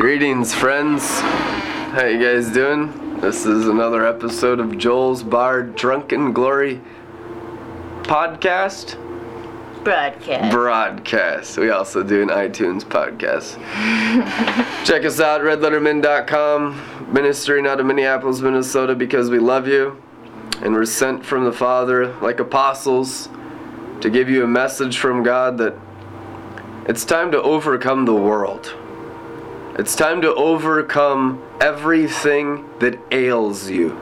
Greetings, friends. How you guys doing? This is another episode of Joel's Bar Drunken Glory podcast. broadcast. Broadcast. We also do an iTunes podcast. Check us out, RedLetterMin.com. Ministering out of Minneapolis, Minnesota, because we love you and we're sent from the Father like apostles to give you a message from God that it's time to overcome the world. It's time to overcome everything that ails you.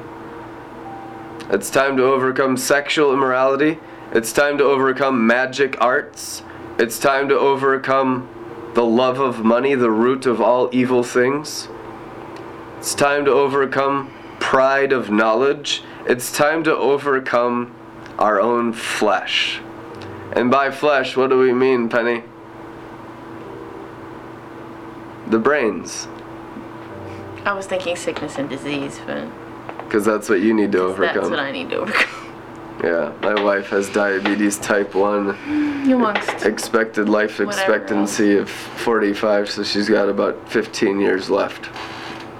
It's time to overcome sexual immorality. It's time to overcome magic arts. It's time to overcome the love of money, the root of all evil things. It's time to overcome pride of knowledge. It's time to overcome our own flesh. And by flesh, what do we mean, Penny? The brains. I was thinking sickness and disease, but Because that's what you need to overcome. that's what I need to overcome. Yeah, my wife has diabetes type 1, You amongst expected life expectancy of 45, so she's got about 15 years left.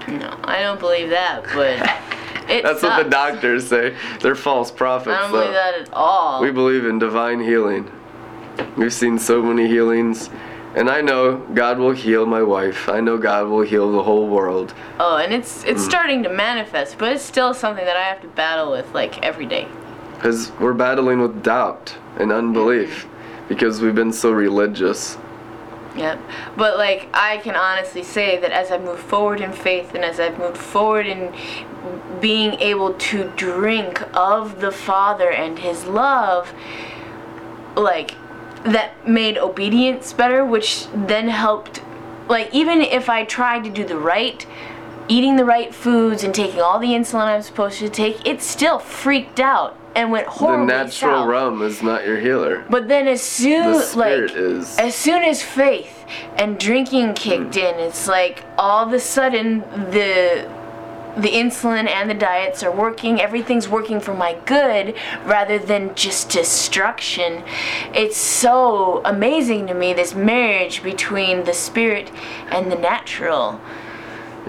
no, I don't believe that, but it That's sucks. what the doctors say. They're false prophets, I don't though. believe that at all. We believe in divine healing. We've seen so many healings. And I know God will heal my wife. I know God will heal the whole world. oh, and it's it's mm. starting to manifest, but it's still something that I have to battle with like every day. Because we're battling with doubt and unbelief. Because we've been so religious. Yep. But like I can honestly say that as I've moved forward in faith and as I've moved forward in being able to drink of the Father and his love, like that made obedience better, which then helped like even if I tried to do the right eating the right foods and taking all the insulin I'm supposed to take, it still freaked out and went horrible. The natural south. rum is not your healer. But then as soon The like is. as soon as faith and drinking kicked Hmm. in, it's like all of a sudden the the insulin and the diets are working. Everything's working for my good rather than just destruction. It's so amazing to me this marriage between the spirit and the natural.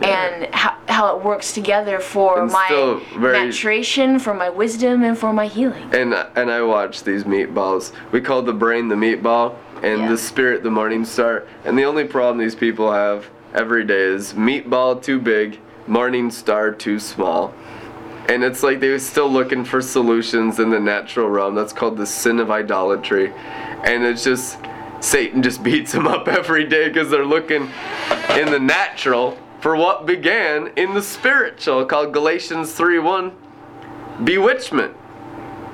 And how, how it works together for And my very- maturation, for my wisdom, and for my healing. And and I watch these meatballs. We call the brain the meatball and Yeah. the spirit the morning star. And the only problem these people have every day is meatball too big, morning star too small. And it's like they're still looking for solutions in the natural realm. That's called the sin of idolatry. And it's just Satan just beats them up every day because they're looking in the natural for what began in the spiritual, called Galatians 3:1, bewitchment.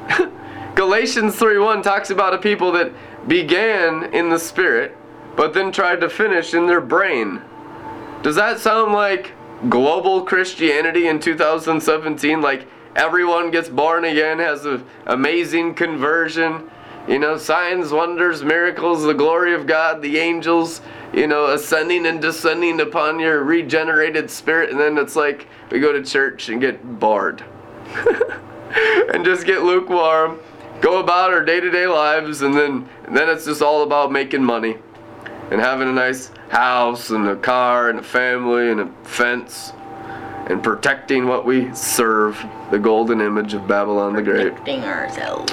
Galatians 3:1 talks about a people that began in the spirit, but then tried to finish in their brain. Does that sound like global Christianity in 2017? Like everyone gets born again, has an amazing conversion, you know, signs, wonders, miracles, the glory of God, the angels, you know, ascending and descending upon your regenerated spirit, and then it's like we go to church and get bored. And just get lukewarm, go about our day-to-day lives, and then and then it's just all about making money and having a nice house and a car and a family and a fence and protecting what we serve, the golden image of Babylon the Great. Protecting ourselves.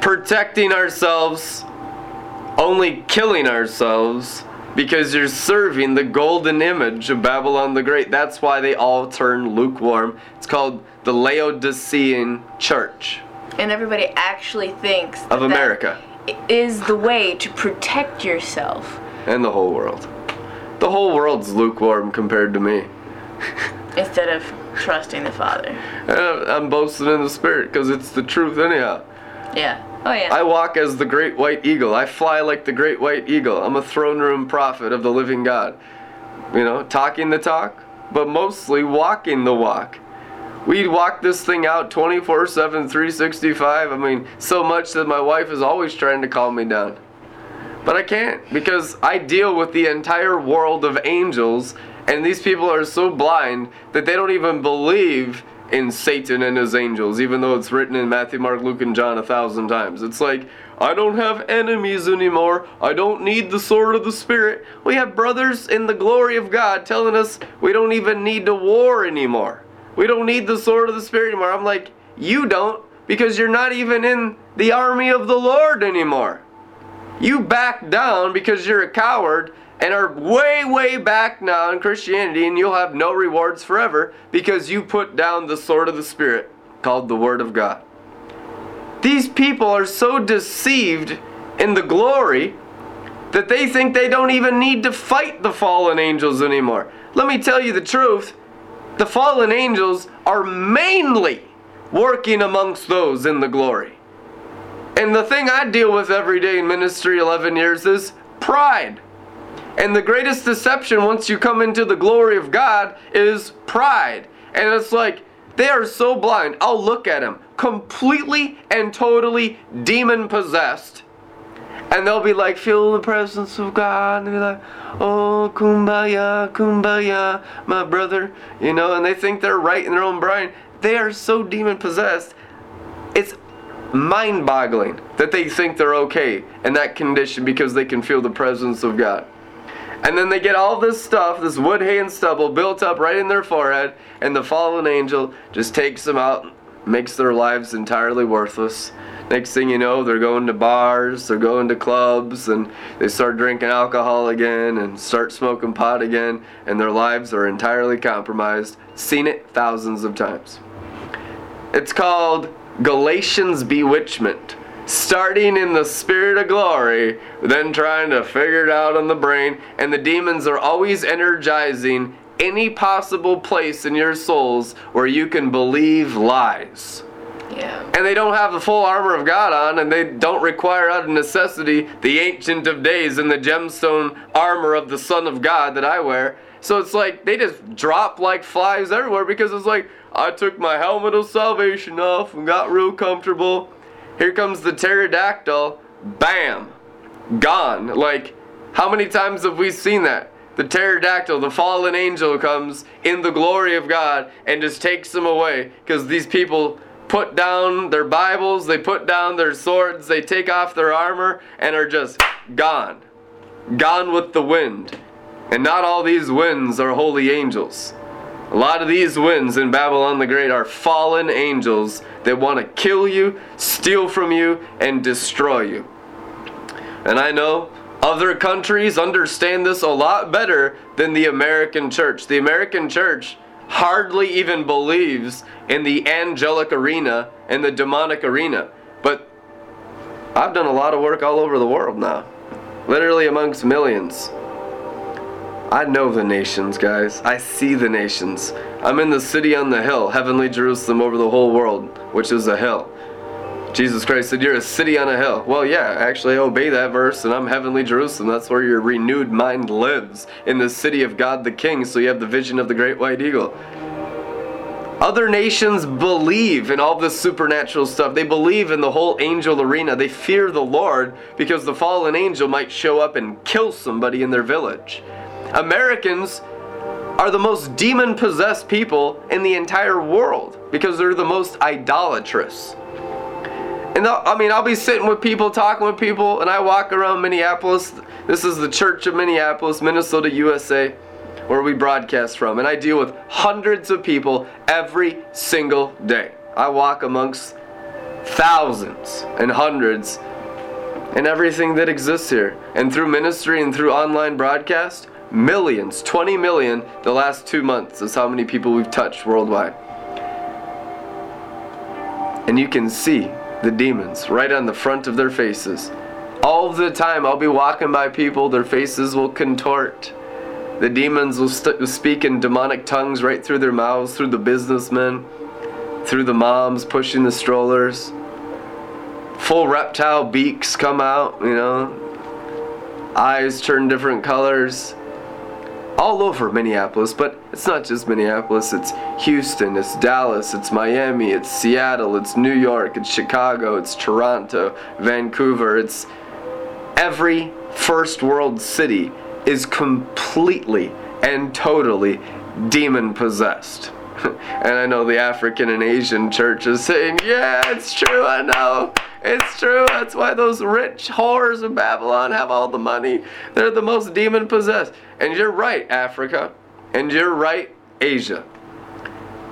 Protecting ourselves, only killing ourselves because you're serving the golden image of Babylon the Great. That's why they all turn lukewarm. It's called the Laodicean Church And everybody actually thinks of America is the way to protect yourself and the whole world. The whole world's lukewarm compared to me. instead of trusting the Father. And I'm I'm boasting in the spirit because it's the truth, anyhow. Yeah. Oh yeah. I walk as the great white eagle. I fly like the great white eagle. I'm a throne room prophet of the living God. You know, talking the talk, but mostly walking the walk. We walk this thing out 24 7, 365. I mean, so much that my wife is always trying to calm me down. But I can't because I deal with the entire world of angels, and these people are so blind that they don't even believe in Satan and his angels, even though it's written in Matthew, Mark, Luke, and John a thousand times. It's like, I don't have enemies anymore. I don't need the sword of the Spirit. We have brothers in the glory of God telling us we don't even need to war anymore. We don't need the sword of the Spirit anymore. I'm like, you don't, because you're not even in the army of the Lord anymore. You back down because you're a coward and are way, way back now in Christianity, and you'll have no rewards forever because you put down the sword of the Spirit called the Word of God. These people are so deceived in the glory that they think they don't even need to fight the fallen angels anymore. Let me tell you the truth the fallen angels are mainly working amongst those in the glory. And the thing I deal with every day in ministry 11 years is pride. And the greatest deception once you come into the glory of God is pride. And it's like, they are so blind. I'll look at them completely and totally demon possessed. And they'll be like, feel the presence of God. And be like, oh, kumbaya, kumbaya, my brother. You know, and they think they're right in their own brain. They are so demon possessed. It's mind boggling that they think they're okay in that condition because they can feel the presence of God. And then they get all this stuff, this wood, hay, and stubble built up right in their forehead, and the fallen angel just takes them out, makes their lives entirely worthless. Next thing you know, they're going to bars, they're going to clubs, and they start drinking alcohol again and start smoking pot again, and their lives are entirely compromised. Seen it thousands of times. It's called Galatians bewitchment starting in the spirit of glory, then trying to figure it out on the brain. And the demons are always energizing any possible place in your souls where you can believe lies. And they don't have the full armor of God on, and they don't require out of necessity the Ancient of Days and the gemstone armor of the Son of God that I wear. So it's like they just drop like flies everywhere because it's like I took my helmet of salvation off and got real comfortable here comes the pterodactyl. Bam. Gone. Like, how many times have we seen that? The pterodactyl, the fallen angel, comes in the glory of God and just takes them away. Because these people put down their Bibles, they put down their swords, they take off their armor, and are just gone. Gone with the wind. And not all these winds are holy angels. A lot of these winds in Babylon the Great are fallen angels that want to kill you, steal from you, and destroy you. And I know other countries understand this a lot better than the American church. The American church hardly even believes in the angelic arena and the demonic arena. But I've done a lot of work all over the world now, literally amongst millions. I know the nations, guys. I see the nations. I'm in the city on the hill, heavenly Jerusalem over the whole world, which is a hill. Jesus Christ said, You're a city on a hill. Well, yeah, actually, obey that verse, and I'm heavenly Jerusalem. That's where your renewed mind lives, in the city of God the King, so you have the vision of the great white eagle. Other nations believe in all this supernatural stuff. They believe in the whole angel arena. They fear the Lord because the fallen angel might show up and kill somebody in their village. Americans are the most demon possessed people in the entire world because they're the most idolatrous. And I mean, I'll be sitting with people, talking with people, and I walk around Minneapolis. This is the Church of Minneapolis, Minnesota, USA, where we broadcast from. And I deal with hundreds of people every single day. I walk amongst thousands and hundreds and everything that exists here. And through ministry and through online broadcast, Millions, 20 million the last two months is how many people we've touched worldwide. And you can see the demons right on the front of their faces. All the time, I'll be walking by people, their faces will contort. The demons will st- speak in demonic tongues right through their mouths, through the businessmen, through the moms pushing the strollers. Full reptile beaks come out, you know. Eyes turn different colors all over Minneapolis, but it's not just Minneapolis, it's Houston, it's Dallas, it's Miami, it's Seattle, it's New York, it's Chicago, it's Toronto, Vancouver, it's every first world city is completely and totally demon possessed. and I know the African and Asian church is saying, yeah, it's true, I know. It's true. That's why those rich whores of Babylon have all the money. They're the most demon possessed. And you're right, Africa. And you're right, Asia.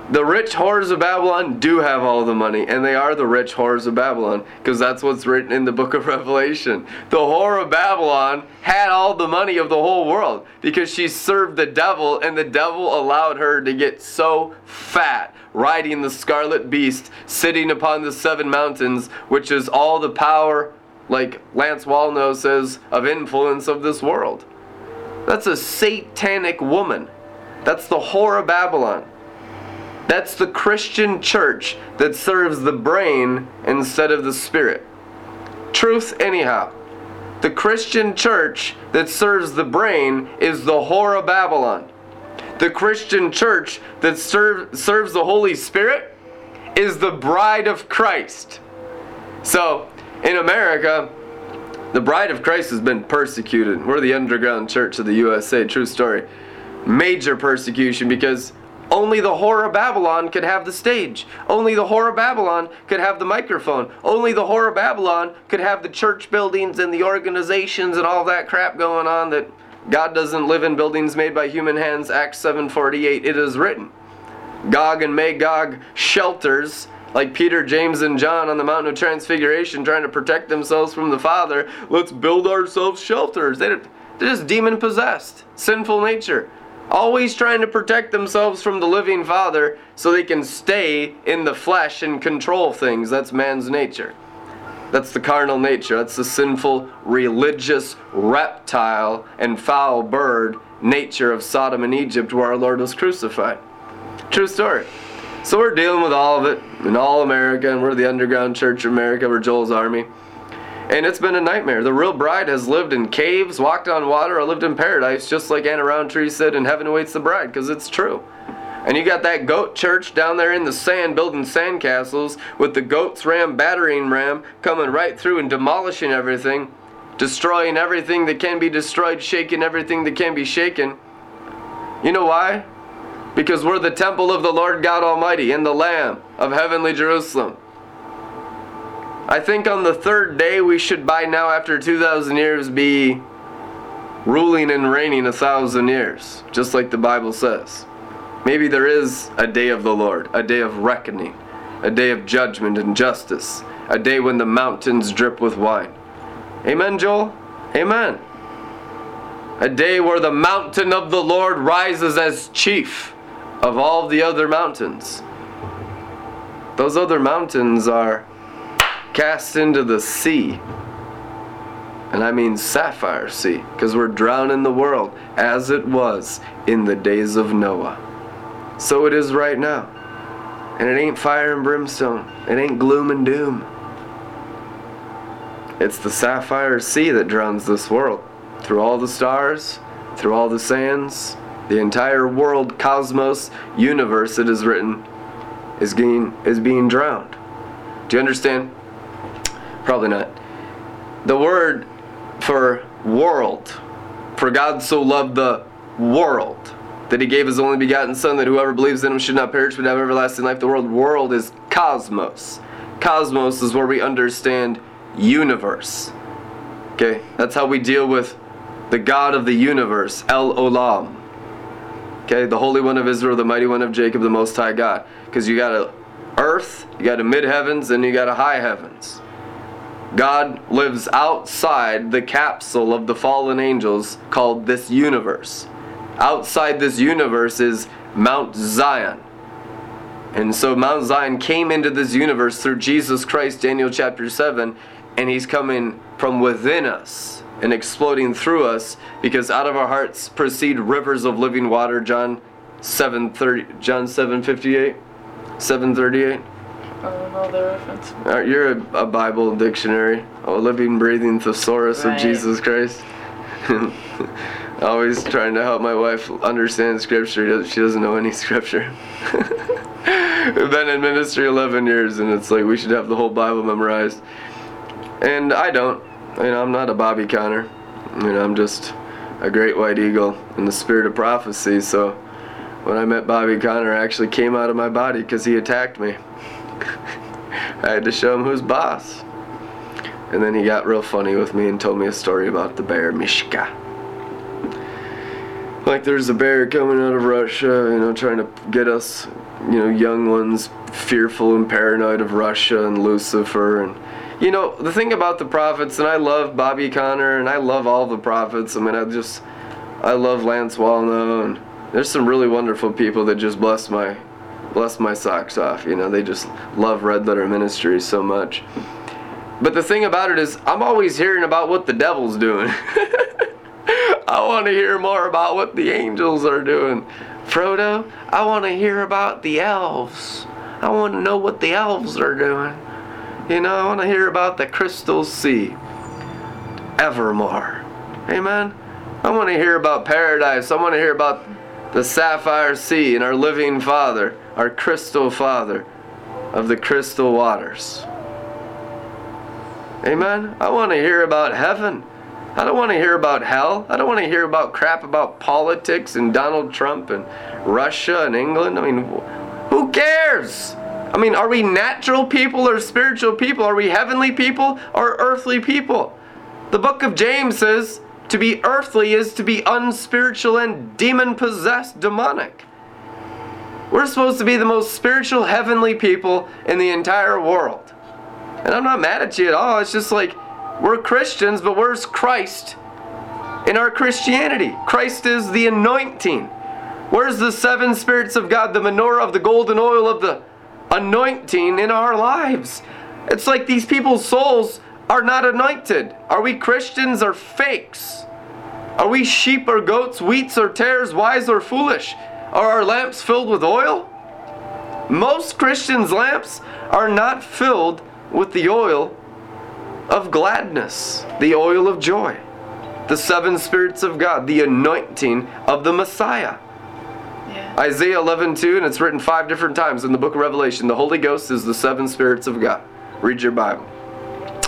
The rich whores of Babylon do have all the money, and they are the rich whores of Babylon, because that's what's written in the book of Revelation. The whore of Babylon had all the money of the whole world because she served the devil, and the devil allowed her to get so fat, riding the scarlet beast, sitting upon the seven mountains, which is all the power, like Lance Wallnau says, of influence of this world. That's a satanic woman. That's the whore of Babylon. That's the Christian church that serves the brain instead of the spirit. Truth, anyhow. The Christian church that serves the brain is the whore of Babylon. The Christian church that serve, serves the Holy Spirit is the bride of Christ. So, in America, the bride of Christ has been persecuted. We're the underground church of the USA, true story. Major persecution because only the whore of Babylon could have the stage. Only the whore of Babylon could have the microphone. Only the whore of Babylon could have the church buildings and the organizations and all that crap going on that God doesn't live in buildings made by human hands. Acts 7:48 it is written. Gog and Magog shelters like Peter, James, and John on the Mountain of Transfiguration trying to protect themselves from the Father. Let's build ourselves shelters. They're just demon possessed, sinful nature always trying to protect themselves from the living Father so they can stay in the flesh and control things. That's man's nature. That's the carnal nature. That's the sinful, religious, reptile, and foul bird nature of Sodom and Egypt where our Lord was crucified. True story. So we're dealing with all of it in all America, and we're the underground church of America, we're Joel's army. And it's been a nightmare. The real bride has lived in caves, walked on water, or lived in paradise, just like Anna Rountree said in Heaven Awaits the Bride, because it's true. And you got that goat church down there in the sand building sandcastles with the goat's ram battering ram coming right through and demolishing everything, destroying everything that can be destroyed, shaking everything that can be shaken. You know why? Because we're the temple of the Lord God Almighty and the Lamb of heavenly Jerusalem. I think on the third day we should by now, after 2,000 years, be ruling and reigning a thousand years, just like the Bible says. Maybe there is a day of the Lord, a day of reckoning, a day of judgment and justice, a day when the mountains drip with wine. Amen, Joel? Amen. A day where the mountain of the Lord rises as chief of all the other mountains. Those other mountains are cast into the sea. And I mean sapphire sea, because we're drowning the world as it was in the days of Noah. So it is right now. And it ain't fire and brimstone, it ain't gloom and doom. It's the sapphire sea that drowns this world. Through all the stars, through all the sands, the entire world, cosmos, universe, it is written, is being, is being drowned. Do you understand? Probably not. The word for world, for God so loved the world that he gave his only begotten Son, that whoever believes in him should not perish but have everlasting life. The word world is cosmos. Cosmos is where we understand universe. Okay, that's how we deal with the God of the universe, El Olam. Okay, the Holy One of Israel, the Mighty One of Jacob, the Most High God. Because you got a earth, you got a mid heavens, and you got a high heavens. God lives outside the capsule of the fallen angels called this universe. Outside this universe is Mount Zion. And so Mount Zion came into this universe through Jesus Christ, Daniel chapter 7, and he's coming from within us and exploding through us because out of our hearts proceed rivers of living water, John 7:30 John 7:58 738 I don't know the reference. uh, You're a, a Bible dictionary, a living, breathing thesaurus Right. of Jesus Christ. Always trying to help my wife understand scripture. She doesn't know any scripture. We've been in ministry 11 years, and it's like we should have the whole Bible memorized. And I don't. You know, I'm not a Bobby Conner. You know, I'm just a great white eagle in the spirit of prophecy. So when I met Bobby Conner, I actually came out of my body because he attacked me. I had to show him who's boss. And then he got real funny with me and told me a story about the bear Mishka. Like there's a bear coming out of Russia, you know, trying to get us, you know, young ones fearful and paranoid of Russia and Lucifer and you know, the thing about the prophets, and I love Bobby Conner, and I love all the prophets. I mean, I just, I love Lance Wallnau, and there's some really wonderful people that just bless my, bless my socks off. You know, they just love Red Letter Ministries so much. But the thing about it is, I'm always hearing about what the devil's doing. I want to hear more about what the angels are doing. Frodo, I want to hear about the elves. I want to know what the elves are doing. You know, I want to hear about the crystal sea. Evermore. Amen. I want to hear about paradise. I want to hear about the sapphire sea and our living Father, our crystal Father of the crystal waters. Amen. I want to hear about heaven. I don't want to hear about hell. I don't want to hear about crap about politics and Donald Trump and Russia and England. I mean, who cares? I mean, are we natural people or spiritual people? Are we heavenly people or earthly people? The book of James says to be earthly is to be unspiritual and demon possessed, demonic. We're supposed to be the most spiritual, heavenly people in the entire world. And I'm not mad at you at all. It's just like we're Christians, but where's Christ in our Christianity? Christ is the anointing. Where's the seven spirits of God, the menorah of the golden oil of the anointing in our lives. It's like these people's souls are not anointed. Are we Christians or fakes? Are we sheep or goats, wheats or tares, wise or foolish? Are our lamps filled with oil? Most Christians' lamps are not filled with the oil of gladness, the oil of joy, the seven spirits of God, the anointing of the Messiah. Isaiah 11, 2, and it's written five different times in the book of Revelation. The Holy Ghost is the seven spirits of God. Read your Bible.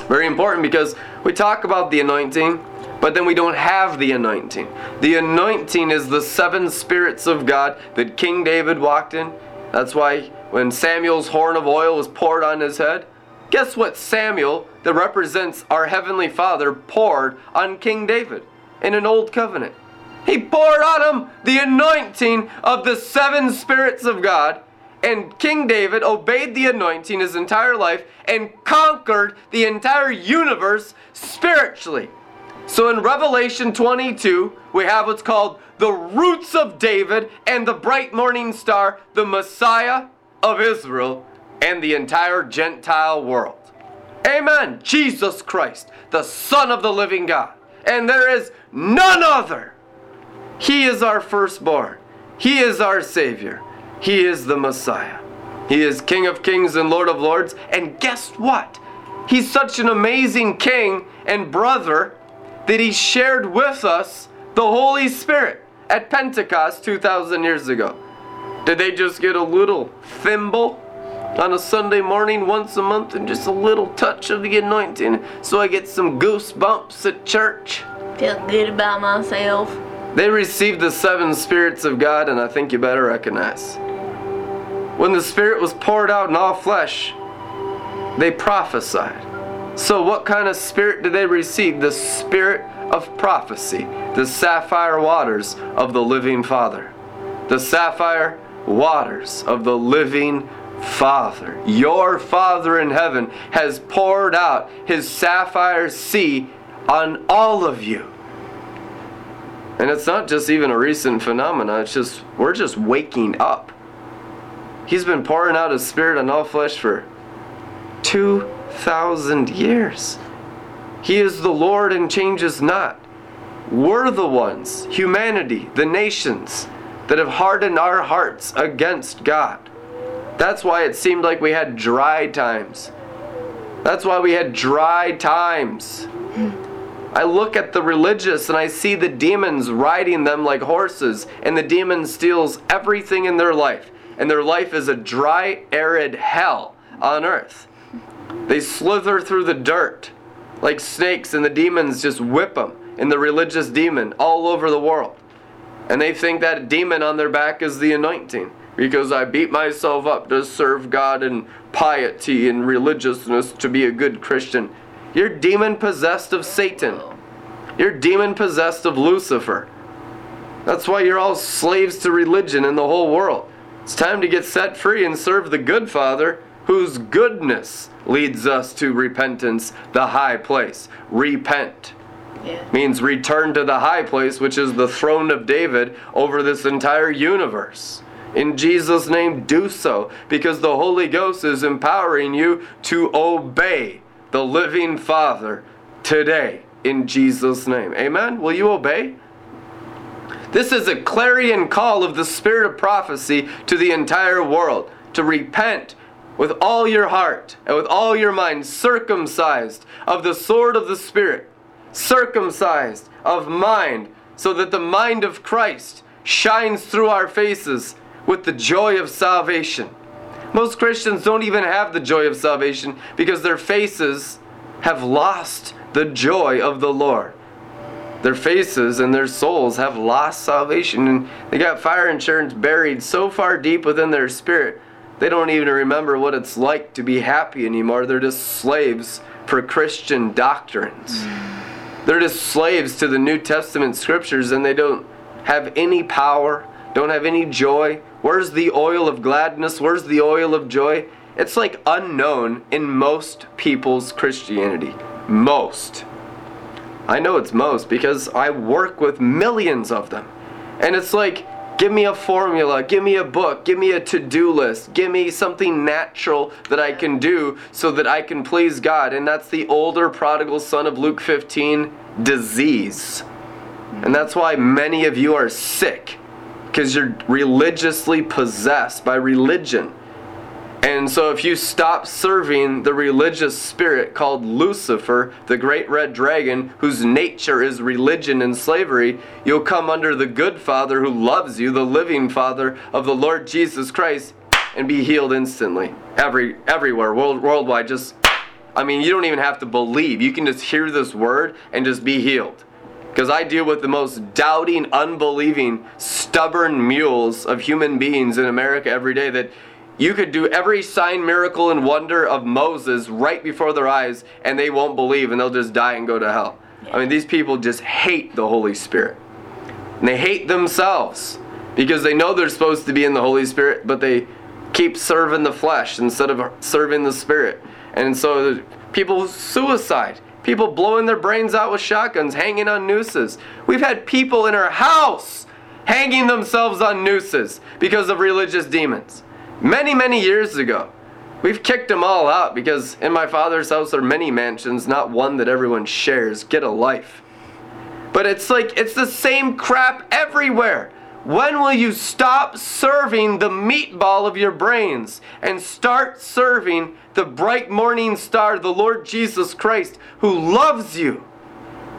Very important because we talk about the anointing, but then we don't have the anointing. The anointing is the seven spirits of God that King David walked in. That's why when Samuel's horn of oil was poured on his head, guess what Samuel, that represents our Heavenly Father, poured on King David in an old covenant? He poured on him the anointing of the seven spirits of God. And King David obeyed the anointing his entire life and conquered the entire universe spiritually. So in Revelation 22, we have what's called the roots of David and the bright morning star, the Messiah of Israel and the entire Gentile world. Amen. Jesus Christ, the Son of the living God. And there is none other he is our firstborn. He is our Savior. He is the Messiah. He is King of kings and Lord of lords. And guess what? He's such an amazing king and brother that he shared with us the Holy Spirit at Pentecost 2,000 years ago. Did they just get a little thimble on a Sunday morning once a month and just a little touch of the anointing so I get some goosebumps at church? Feel good about myself. They received the seven spirits of God, and I think you better recognize. When the Spirit was poured out in all flesh, they prophesied. So, what kind of spirit did they receive? The spirit of prophecy, the sapphire waters of the living Father. The sapphire waters of the living Father. Your Father in heaven has poured out his sapphire sea on all of you. And it's not just even a recent phenomenon, it's just, we're just waking up. He's been pouring out His Spirit on all flesh for 2,000 years. He is the Lord and changes not. We're the ones, humanity, the nations, that have hardened our hearts against God. That's why it seemed like we had dry times. That's why we had dry times. I look at the religious and I see the demons riding them like horses, and the demon steals everything in their life. And their life is a dry, arid hell on earth. They slither through the dirt like snakes, and the demons just whip them and the religious demon all over the world. And they think that demon on their back is the anointing because I beat myself up to serve God in piety and religiousness to be a good Christian. You're demon possessed of Satan. You're demon possessed of Lucifer. That's why you're all slaves to religion in the whole world. It's time to get set free and serve the good Father whose goodness leads us to repentance, the high place. Repent. Yeah. Means return to the high place, which is the throne of David over this entire universe. In Jesus' name, do so, because the Holy Ghost is empowering you to obey the living Father today. In Jesus' name. Amen? Will you obey? This is a clarion call of the spirit of prophecy to the entire world to repent with all your heart and with all your mind, circumcised of the sword of the Spirit, circumcised of mind, so that the mind of Christ shines through our faces with the joy of salvation. Most Christians don't even have the joy of salvation because their faces have lost the joy of the Lord. Their faces and their souls have lost salvation and they got fire insurance buried so far deep within their spirit they don't even remember what it's like to be happy anymore. They're just slaves for Christian doctrines. They're just slaves to the New Testament scriptures and they don't have any power, don't have any joy. Where's the oil of gladness? Where's the oil of joy? It's like unknown in most people's Christianity. Most. I know it's most because I work with millions of them. And it's like, Give me a formula, give me a book, give me a to do list, give me something natural that I can do so that I can please God. And that's the older prodigal son of Luke 15 disease. And that's why many of you are sick because you're religiously possessed by religion. And so, if you stop serving the religious spirit called Lucifer, the great red dragon, whose nature is religion and slavery, you'll come under the good Father who loves you, the living Father of the Lord Jesus Christ, and be healed instantly. Every everywhere, world, worldwide. Just, I mean, you don't even have to believe. You can just hear this word and just be healed. Because I deal with the most doubting, unbelieving, stubborn mules of human beings in America every day that you could do every sign, miracle, and wonder of Moses right before their eyes, and they won't believe, and they'll just die and go to hell. I mean, these people just hate the Holy Spirit. And they hate themselves because they know they're supposed to be in the Holy Spirit, but they keep serving the flesh instead of serving the Spirit. And so people suicide, people blowing their brains out with shotguns, hanging on nooses. We've had people in our house hanging themselves on nooses because of religious demons many, many years ago. We've kicked them all out because in my father's house there are many mansions, not one that everyone shares. Get a life. But it's like, it's the same crap everywhere. When will you stop serving the meatball of your brains and start serving the bright morning star, the Lord Jesus Christ, who loves you?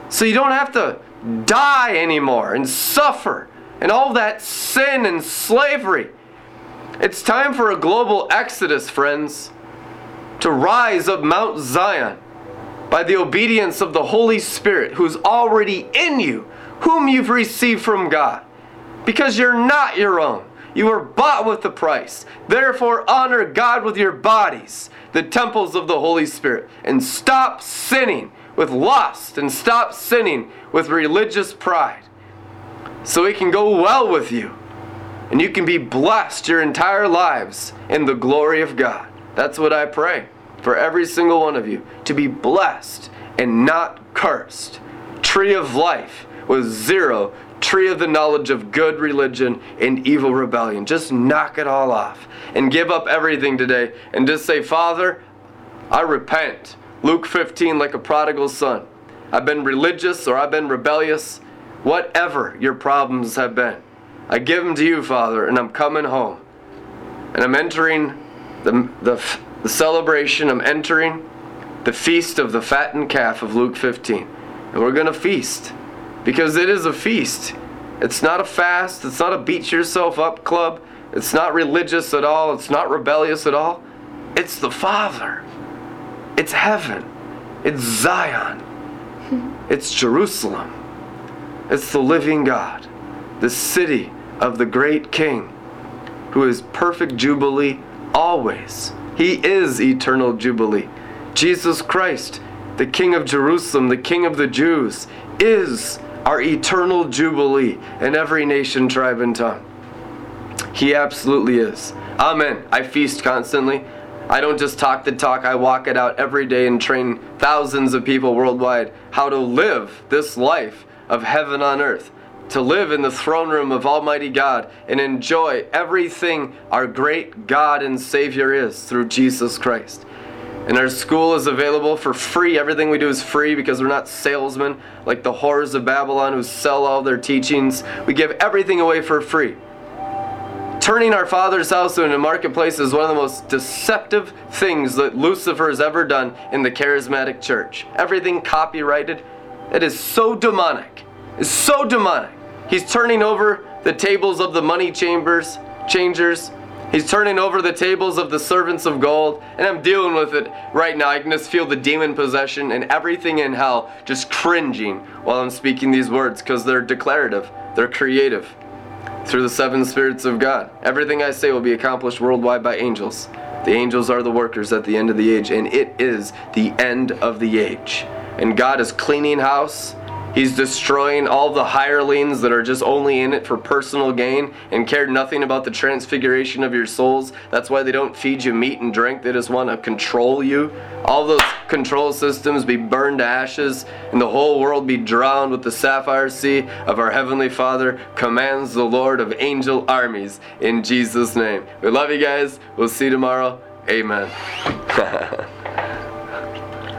So you don't have to die anymore and suffer and all that sin and slavery. It's time for a global exodus, friends, to rise up Mount Zion by the obedience of the Holy Spirit who's already in you, whom you've received from God. Because you're not your own. You were bought with a price. Therefore, honor God with your bodies, the temples of the Holy Spirit, and stop sinning with lust and stop sinning with religious pride so it can go well with you and you can be blessed your entire lives in the glory of God. That's what I pray for every single one of you to be blessed and not cursed. Tree of life with zero, tree of the knowledge of good religion and evil rebellion. Just knock it all off and give up everything today and just say, Father, I repent. Luke 15, like a prodigal son. I've been religious or I've been rebellious, whatever your problems have been. I give them to you, Father, and I'm coming home. And I'm entering the, the, the celebration, I'm entering the feast of the fattened calf of Luke 15. And we're going to feast because it is a feast. It's not a fast, it's not a beat yourself up club, it's not religious at all, it's not rebellious at all. It's the Father, it's heaven, it's Zion, hmm. it's Jerusalem, it's the living God, the city of the great King, who is perfect Jubilee always. He is eternal Jubilee. Jesus Christ, the King of Jerusalem, the King of the Jews, is our eternal jubilee in every nation, tribe, and tongue. He absolutely is. Amen. I feast constantly. I don't just talk the talk, I walk it out every day and train thousands of people worldwide how to live this life of heaven on earth. To live in the throne room of Almighty God and enjoy everything our great God and Savior is through Jesus Christ. And our school is available for free. Everything we do is free because we're not salesmen like the horrors of Babylon who sell all their teachings. We give everything away for free. Turning our Father's house into a marketplace is one of the most deceptive things that Lucifer has ever done in the charismatic church. Everything copyrighted. It is so demonic. It's so demonic. He's turning over the tables of the money chambers, changers. He's turning over the tables of the servants of gold, and I'm dealing with it right now. I can just feel the demon possession and everything in hell just cringing while I'm speaking these words because they're declarative, they're creative through the seven spirits of God. Everything I say will be accomplished worldwide by angels. The angels are the workers at the end of the age, and it is the end of the age. And God is cleaning house. He's destroying all the hirelings that are just only in it for personal gain and care nothing about the transfiguration of your souls. That's why they don't feed you meat and drink. They just want to control you. All those control systems be burned to ashes and the whole world be drowned with the sapphire sea of our Heavenly Father, commands the Lord of angel armies in Jesus' name. We love you guys. We'll see you tomorrow. Amen.